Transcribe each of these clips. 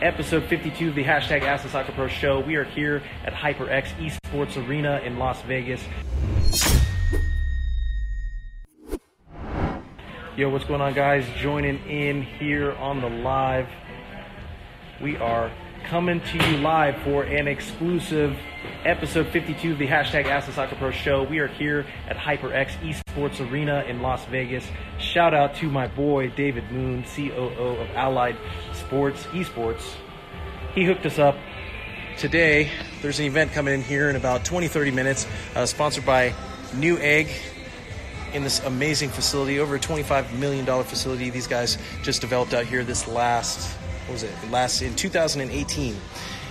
episode 52 of the hashtag Ask the Soccer Pro show. We are here at HyperX Esports Arena in Las Vegas. Yo, what's going on, guys? Joining in here on the live. We are coming to you live for an exclusive episode 52 of the hashtag Ask the Soccer Pro show. We are here at HyperX Esports Arena in Las Vegas. Shout out to my boy David Moon, COO of Allied Sports Esports. He hooked us up. Today, there's an event coming in here in about 20 30 minutes, uh, sponsored by Newegg in this amazing facility, over a $25 million facility. These guys just developed out here this last, what was it, last in 2018.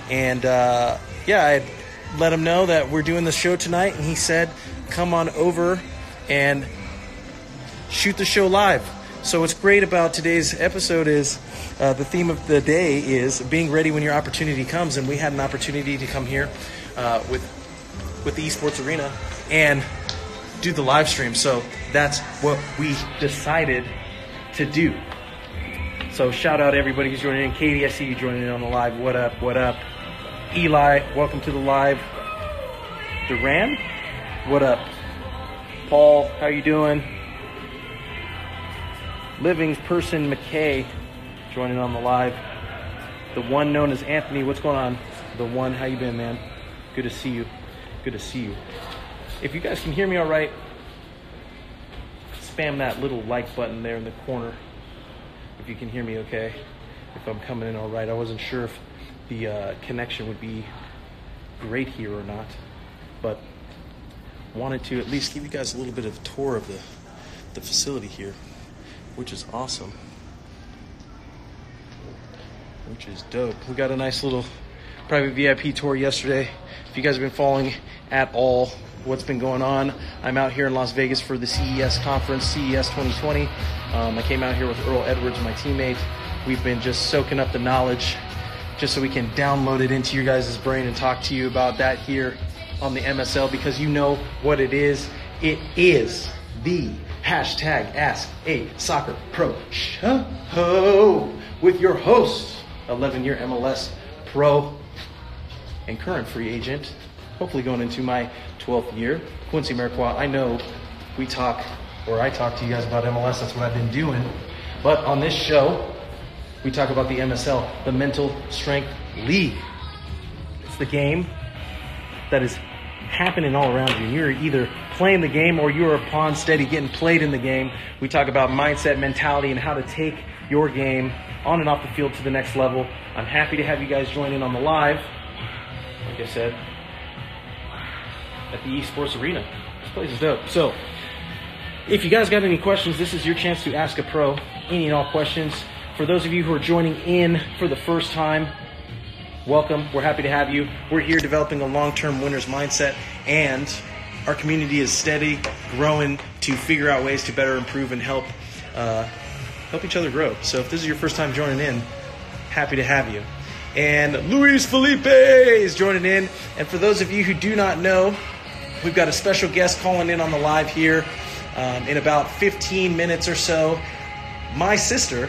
And uh, yeah, I let him know that we're doing the show tonight, and he said, come on over and shoot the show live. So what's great about today's episode is uh, the theme of the day is being ready when your opportunity comes, and we had an opportunity to come here uh, with with the esports arena and do the live stream. So that's what we decided to do. So shout out everybody who's joining in. Katie, I see you joining in on the live. What up? What up? Eli, welcome to the live. Duran, what up? Paul, how you doing? Living's person McKay joining on the live. The one known as Anthony, what's going on? The one, how you been, man? Good to see you. Good to see you. If you guys can hear me all right, spam that little like button there in the corner. If you can hear me okay. If I'm coming in all right. I wasn't sure if the uh, connection would be great here or not, but wanted to at least give you guys a little bit of a tour of the, the facility here, which is awesome. Which is dope. We got a nice little private VIP tour yesterday. If you guys have been following at all what's been going on, I'm out here in Las Vegas for the CES conference, CES 2020. Um, I came out here with Earl Edwards, my teammate. We've been just soaking up the knowledge just so we can download it into your guys' brain and talk to you about that here on the MSL because you know what it is. It is the hashtag Ask a Soccer Pro show with your host, 11 year MLS pro and current free agent, hopefully going into my 12th year, Quincy Amarikwa. I know we talk, or I talk to you guys about MLS, that's what I've been doing. But on this show, we talk about the MSL, the Mental Strength League. It's the game that is happening all around you. You're either playing the game or you're a pawn steady getting played in the game. We talk about mindset, mentality, and how to take your game on and off the field to the next level. I'm happy to have you guys join in on the live. Like I said, at the esports arena. This place is dope. So, if you guys got any questions, this is your chance to ask a pro any and all questions. For those of you who are joining in for the first time, welcome. We're happy to have you. We're here developing a long term winner's mindset, and our community is steady, growing to figure out ways to better improve and help uh, help each other grow. So if this is your first time joining in, happy to have you. And Luis Felipe is joining in. And for those of you who do not know, we've got a special guest calling in on the live here um, in about 15 minutes or so. My sister,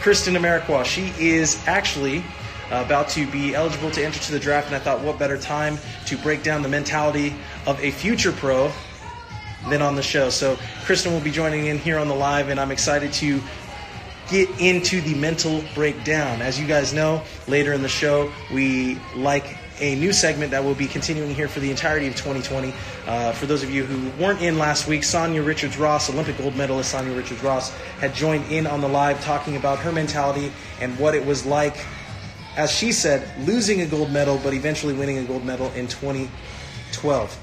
Kristen Amarikwa, she is actually about to be eligible to enter to the draft, and I thought, what better time to break down the mentality of a future pro than on the show. So Kristen will be joining in here on the live, and I'm excited to get into the mental breakdown. As you guys know, later in the show, we like a new segment that will be continuing here for the entirety of 2020. Uh, for those of you who weren't in last week, Sanya Richards-Ross, Olympic gold medalist Sanya Richards-Ross, had joined in on the live talking about her mentality and what it was like, as she said, losing a gold medal, but eventually winning a gold medal in 2012.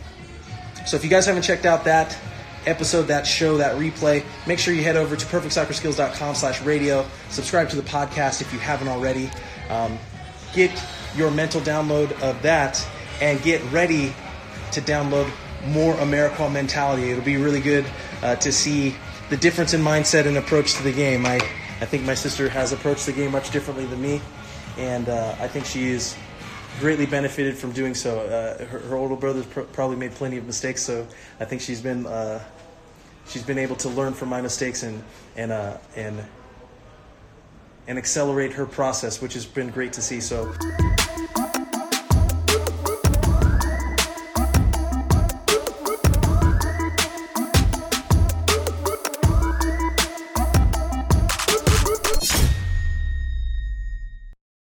So if you guys haven't checked out that episode, that show, that replay, make sure you head over to perfectsoccerskills.com slash radio. Subscribe to the podcast if you haven't already. Um, get your mental download of that and get ready to download more Amarikwa mentality. It'll be really good uh, to see the difference in mindset and approach to the game. I, I think my sister has approached the game much differently than me, and uh, I think she is greatly benefited from doing so. Uh, her, her, older brother's pr- probably made plenty of mistakes, so I think she's been uh, she's been able to learn from my mistakes and and uh, and and accelerate her process, which has been great to see. So.